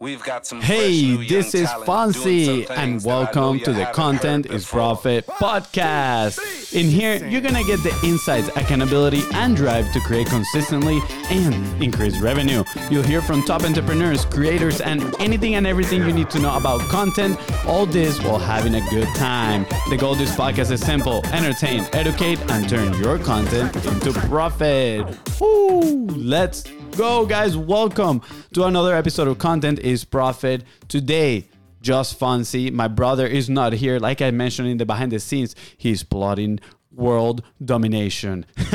We've got some Hey, fresh, new, this is talent doing Fonzie, and things that I know welcome to the Content is. Profit podcast. In here, you're gonna get the insights, accountability, and drive to create consistently and increase revenue. You'll hear from top entrepreneurs, creators, and anything and everything you need to know about content. All this while having a good time. The goal of this podcast is simple entertain, educate, and turn your content into profit. Woo! Let's go, guys. Welcome to another episode of Content is Profit. Today, just Fonzie. my brother is not here. Like I mentioned in the behind the scenes, he's plotting world domination.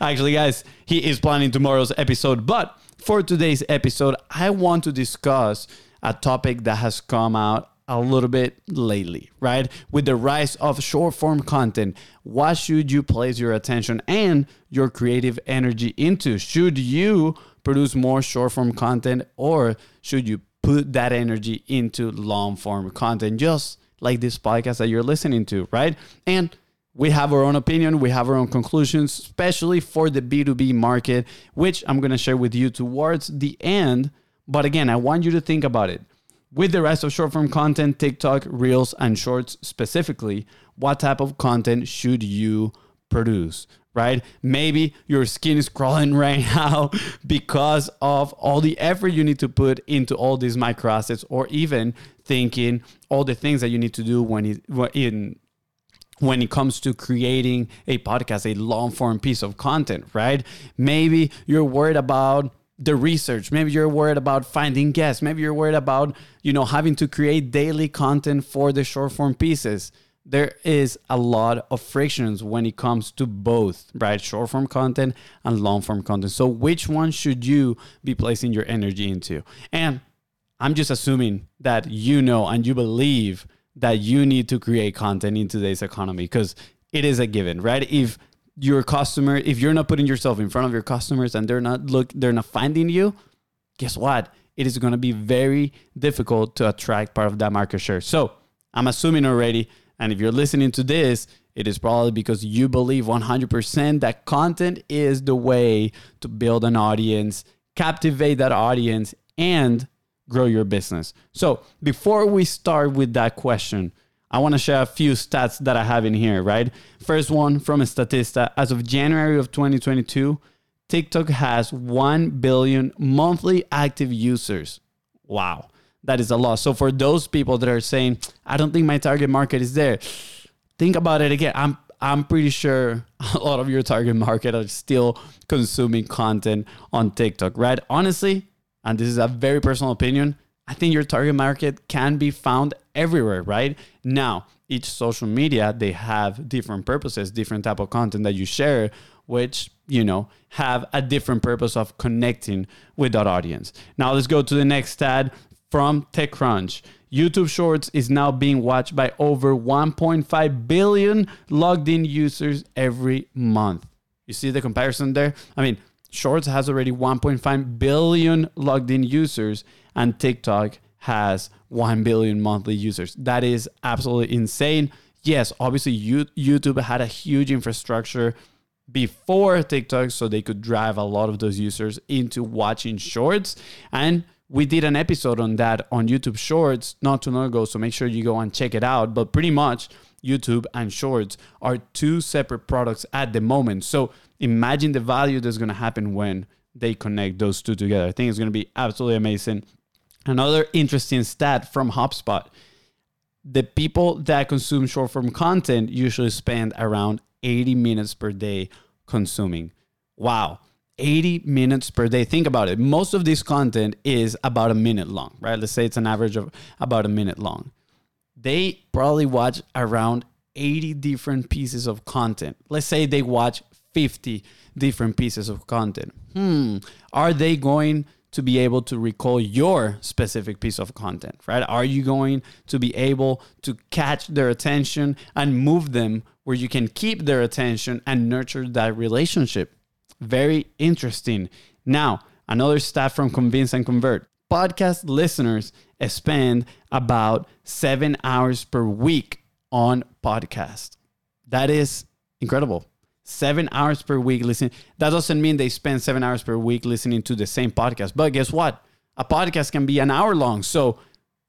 Actually, guys, he is planning tomorrow's episode. But for today's episode, I want to discuss a topic that has come out a little bit lately, right? With the rise of short form content, what should you place your attention and your creative energy into? Should you produce more short form content or should you put that energy into long form content, just like this podcast that you're listening to, right? And we have our own opinion, we have our own conclusions, especially for the B2B market, which I'm gonna share with you towards the end. But again, I want you to think about it. With the rest of short form content, TikTok, Reels, and Shorts specifically, what type of content should you produce? Right? Maybe your skin is crawling right now because of all the effort you need to put into all these micro assets, or even thinking all the things that you need to do when it, in when it comes to creating a podcast, a long form piece of content, right? Maybe you're worried about the research. Maybe you're worried about finding guests. Maybe you're worried about, you know, having to create daily content for the short form pieces. There is a lot of frictions when it comes to both, right? Short form content and long form content. So, which one should you be placing your energy into? And I'm just assuming that you know and you believe that you need to create content in today's economy because it is a given, right? If your customer, if you're not putting yourself in front of your customers and they're not look, they're not finding you, guess what? It is going to be very difficult to attract part of that market share. So I'm assuming already, and if you're listening to this, it is probably because you believe 100% that content is the way to build an audience, captivate that audience, and grow your business. So before we start with that question, I want to share a few stats that I have in here, right? First one from Statista. As of January of 2022, TikTok has 1 billion monthly active users. Wow, that is a lot. So for those people that are saying, I don't think my target market is there, think about it again. I'm I'm pretty sure a lot of your target market are still consuming content on TikTok, right? Honestly, and this is a very personal opinion, I think your target market can be found everywhere, right? Now, each social media, they have different purposes, different type of content that you share, which, you know, have a different purpose of connecting with that audience. Now, let's go to the next stat from TechCrunch. YouTube Shorts is now being watched by over 1.5 billion logged in users every month. You see the comparison there? I mean, Shorts has already 1.5 billion logged in users, and TikTok has 1 billion monthly users. That is absolutely insane. Yes, obviously, YouTube had a huge infrastructure before TikTok, so they could drive a lot of those users into watching shorts. And we did an episode on that on YouTube Shorts not too long ago, so make sure you go and check it out. But pretty much, YouTube and Shorts are two separate products at the moment. So imagine the value that's going to happen when they connect those two together. I think it's going to be absolutely amazing. Another interesting stat from HubSpot the people that consume short form content usually spend around 80 minutes per day consuming. Wow. 80 minutes per day. Think about it. Most of this content is about a minute long, right? Let's say it's an average of about a minute long. They probably watch around 80 different pieces of content. Let's say they watch 50 different pieces of content. Hmm, are they going to be able to recall your specific piece of content, right? Are you going to be able to catch their attention and move them where you can keep their attention and nurture that relationship? Very interesting. Now, another stat from Convince and Convert. Podcast listeners spend about seven hours per week on podcast. That is incredible. Seven hours per week listening. That doesn't mean they spend seven hours per week listening to the same podcast. But guess what? A podcast can be an hour long. So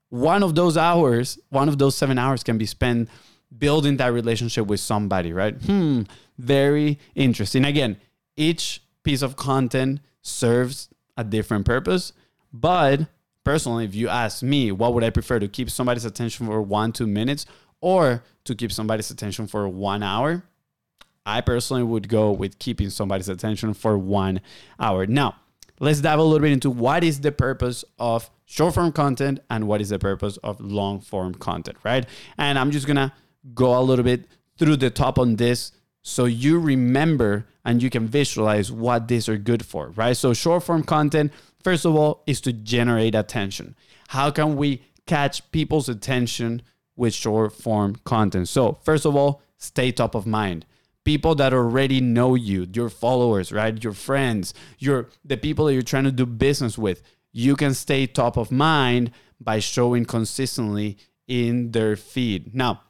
one of those hours, one of those seven hours can be spent building that relationship with somebody, right? Hmm, very interesting. Again, each piece of content serves a different purpose, but personally, if you ask me, what would I prefer to keep somebody's attention for one, two minutes or to keep somebody's attention for one hour? I personally would go with keeping somebody's attention for one hour. Now, let's dive a little bit into what is the purpose of short form content and what is the purpose of long form content, right? And I'm just gonna go a little bit through the top on this so you remember and you can visualize what these are good for, right? So, short form content, first of all, is to generate attention. How can we catch people's attention with short form content? So, first of all, stay top of mind people that already know you, your followers, right? Your friends, your the people that you're trying to do business with. You can stay top of mind by showing consistently in their feed. Now,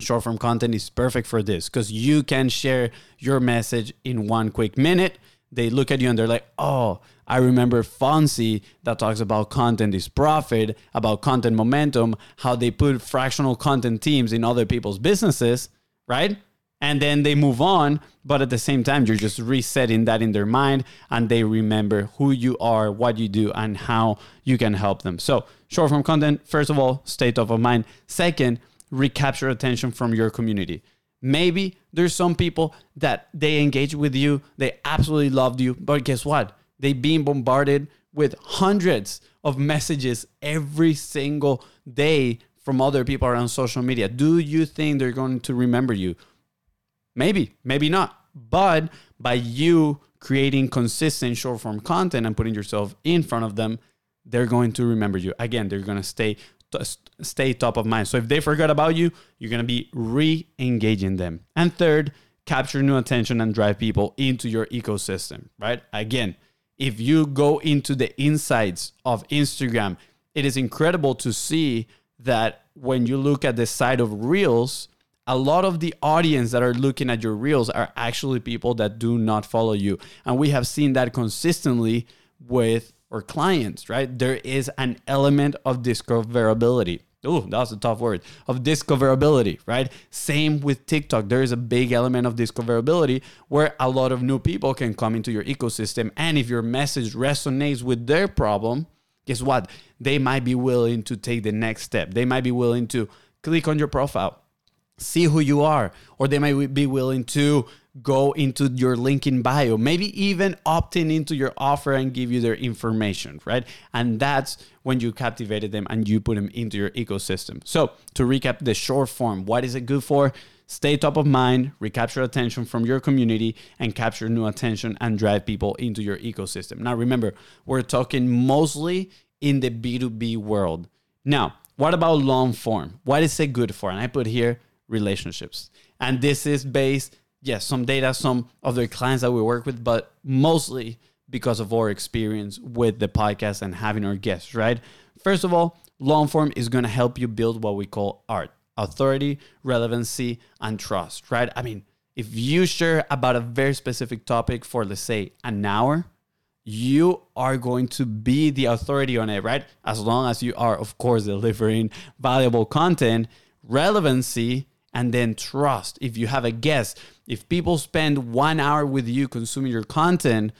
short form content is perfect for this because you can share your message in one quick minute. They look at you and they're like, oh, I remember Fonzie that talks about content is profit, about content momentum, how they put fractional content teams in other people's businesses, right? And then they move on but at the same time you're just resetting that in their mind and they remember who you are what you do and how you can help them. So short form content first of all stay top of mind. Second recapture attention from your community. Maybe there's some people that they engage with you they absolutely loved you but guess what? They being bombarded with hundreds of messages every single day from other people around social media. Do you think they're going to remember you Maybe, maybe not. But by you creating consistent short form content and putting yourself in front of them, they're going to remember you. Again, they're going to stay stay top of mind. So if they forgot about you, you're going to be re-engaging them. And third, capture new attention and drive people into your ecosystem, right? Again, if you go into the insights of Instagram, it is incredible to see that when you look at the side of Reels, a lot of the audience that are looking at your reels are actually people that do not follow you. And we have seen that consistently with our clients, right? There is an element of discoverability. Oh, that was a tough word of discoverability, right? Same with TikTok. There is a big element of discoverability where a lot of new people can come into your ecosystem. And if your message resonates with their problem, guess what? They might be willing to take the next step. They might be willing to click on your profile, see who you are, or they might be willing to go into your link in bio, maybe even opting into your offer and give you their information, right? And that's when you captivated them and you put them into your ecosystem. So, to recap the short form, what is it good for? Stay top of mind, recapture attention from your community, and capture new attention and drive people into your ecosystem. Now, remember, we're talking mostly in the B2B world. Now, what about long form? What is it good for? And I put here relationships. And this is based, yes, some data, some of the clients that we work with, but mostly because of our experience with the podcast and having our guests, right? First of all, long form is going to help you build what we call art, authority, relevancy, and trust, right? I mean, if you share about a very specific topic for, let's say, an hour, you are going to be the authority on it, right? As long as you are, of course, delivering valuable content, relevancy and then trust. If you have a guest, if people spend one hour with you consuming your content,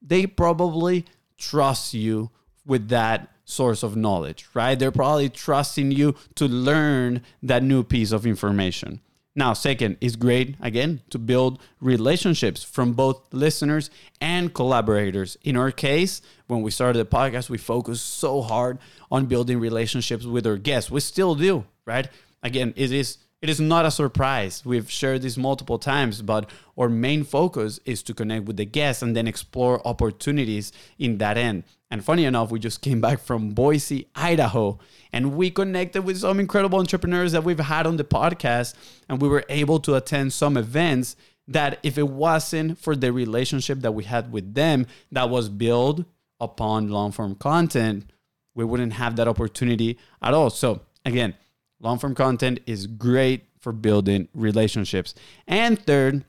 they probably trust you with that source of knowledge, right? They're probably trusting you to learn that new piece of information. Now, second is great, again, to build relationships from both listeners and collaborators. In our case, when we started the podcast, we focused so hard on building relationships with our guests. We still do, right? Again, it is it is not a surprise. We've shared this multiple times, but our main focus is to connect with the guests and then explore opportunities in that end. And funny enough, we just came back from Boise, Idaho, and we connected with some incredible entrepreneurs that we've had on the podcast. And we were able to attend some events that, if it wasn't for the relationship that we had with them that was built upon long form content, we wouldn't have that opportunity at all. So, again, Long form content is great for building relationships. And third,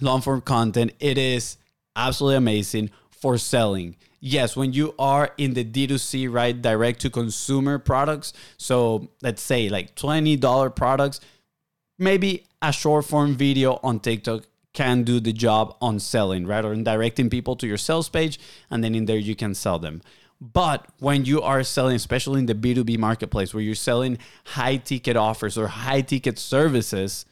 long form content, it is absolutely amazing for selling. yes, when you are in the D2C, right, direct to consumer products, so let's say like $20 products, maybe a short form video on TikTok can do the job on selling, right? Or in directing people to your sales page, and then in there you can sell them. But when you are selling, especially in the B2B marketplace, where you're selling high ticket offers or high ticket services,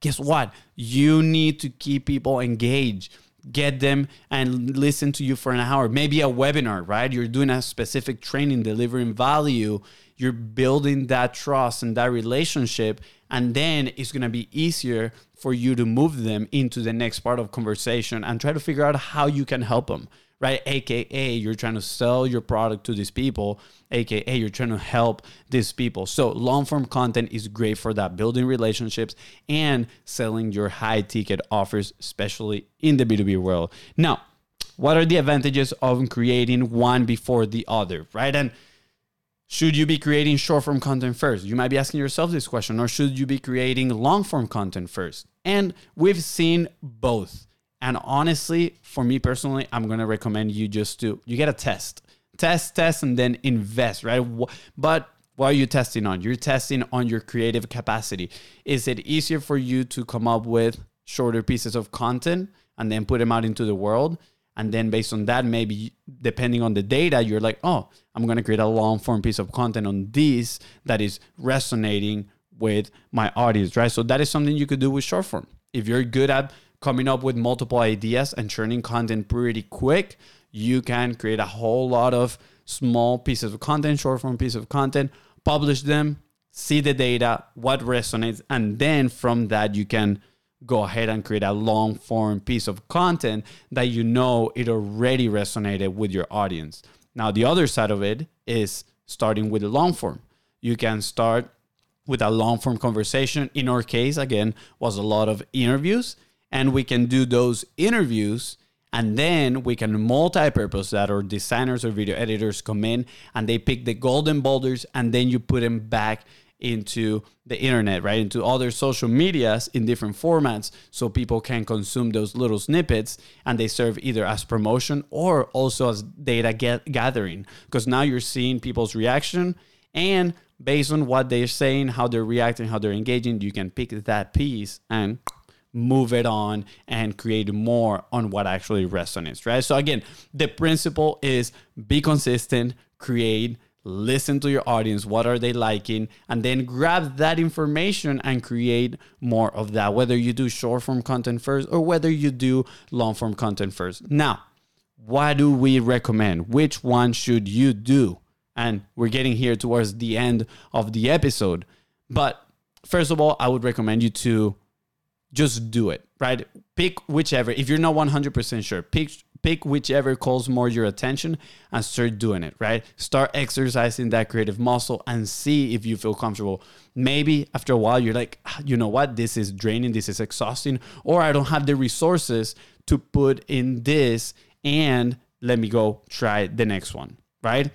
guess what? You need to keep people engaged. Get them and listen to you for an hour, maybe a webinar, right? You're doing a specific training, delivering value. You're building that trust and that relationship. And then it's going to be easier for you to move them into the next part of conversation and try to figure out how you can help them right? AKA, you're trying to sell your product to these people, AKA, you're trying to help these people. So, long form content is great for that, building relationships and selling your high ticket offers, especially in the B2B world. Now, what are the advantages of creating one before the other, right? And should you be creating short form content first? You might be asking yourself this question, or should you be creating long form content first? And we've seen both. And honestly, for me personally, I'm gonna recommend you just to you get a test, test, test, and then invest, right? But what are you testing on? You're testing on your creative capacity. Is it easier for you to come up with shorter pieces of content and then put them out into the world? And then based on that, maybe depending on the data, you're like, oh, I'm gonna create a long form piece of content on this that is resonating with my audience, right? So that is something you could do with short form. If you're good at coming up with multiple ideas and churning content pretty quick, you can create a whole lot of small pieces of content, short form pieces of content, publish them, see the data, what resonates, and then from that you can go ahead and create a long form piece of content that you know it already resonated with your audience. Now, the other side of it is starting with the long form. You can start with a long form conversation. In our case, again, was a lot of interviews and we can do those interviews and then we can multi-purpose that or designers or video editors come in and they pick the golden boulders and then you put them back into the internet right? Into other social medias in different formats so people can consume those little snippets and they serve either as promotion or also as data get gathering. Because now you're seeing people's reaction and based on what they're saying how they're reacting how they're engaging you can pick that piece and move it on and create more on what actually resonates, right? So again, the principle is be consistent, create, listen to your audience, what are they liking, and then grab that information and create more of that, whether you do short form content first or whether you do long form content first. Now, what do we recommend? Which one should you do? And we're getting here towards the end of the episode. But first of all, I would recommend you to just do it, right? Pick whichever. If you're not 100% sure, pick pick whichever calls more your attention and start doing it, right? Start exercising that creative muscle and see if you feel comfortable. Maybe after a while you're like, ah, you know what? This is draining, this is exhausting, or I don't have the resources to put in this and let me go try the next one, right?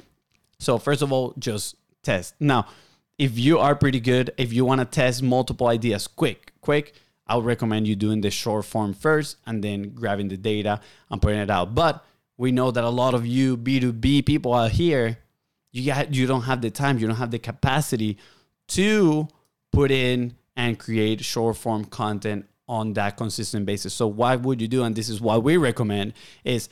So first of all, just test. Now, if you are pretty good, if you want to test multiple ideas quick, quick, I would recommend you doing the short form first and then grabbing the data and putting it out. But we know that a lot of you B2B people out here, you got you don't have the time, you don't have the capacity to put in and create short form content on that consistent basis. So what would you do? And this is what we recommend is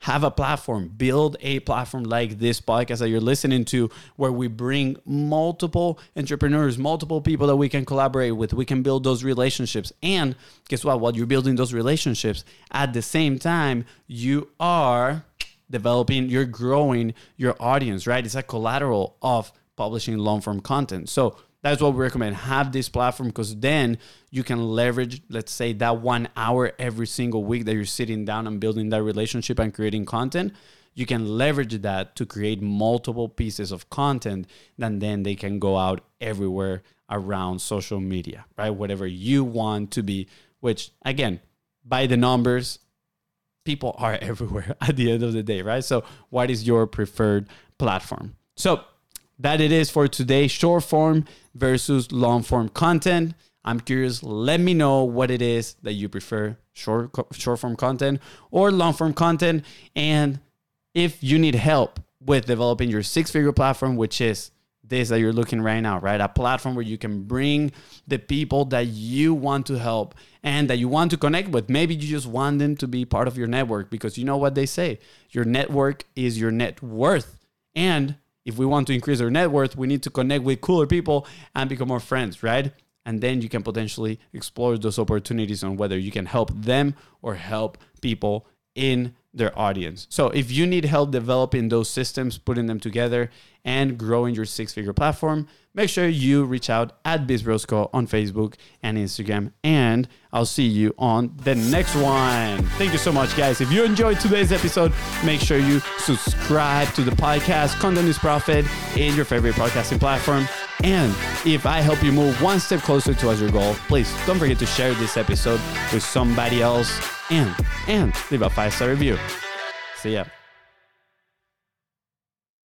have a platform, build a platform like this podcast that you're listening to, where we bring multiple entrepreneurs, multiple people that we can collaborate with. We can build those relationships. And guess what? While you're building those relationships, at the same time, you are developing, you're growing your audience, right? It's a collateral of publishing long form content. So that's what we recommend. Have this platform because then you can leverage, let's say, that one hour every single week that you're sitting down and building that relationship and creating content. You can leverage that to create multiple pieces of content, and then they can go out everywhere around social media, right? Whatever you want to be, which again, by the numbers, people are everywhere at the end of the day, right? So, what is your preferred platform? So, that it is for today short form versus long form content. I'm curious, let me know what it is that you prefer short short form content or long form content and if you need help with developing your six figure platform, which is this that you're looking right now, right? A platform where you can bring the people that you want to help and that you want to connect with. Maybe you just want them to be part of your network because you know what they say your network is your net worth. And if we want to increase our net worth, we need to connect with cooler people and become more friends, right? And then you can potentially explore those opportunities on whether you can help them or help people in their audience. So if you need help developing those systems, putting them together, and growing your six figure platform, make sure you reach out at BizBrosco on Facebook and Instagram. And I'll see you on the next one. Thank you so much, guys. If you enjoyed today's episode, make sure you subscribe to the podcast, Content is Profit, in your favorite podcasting platform. And if I help you move one step closer towards your goal, please don't forget to share this episode with somebody else and and leave a five star review. See ya.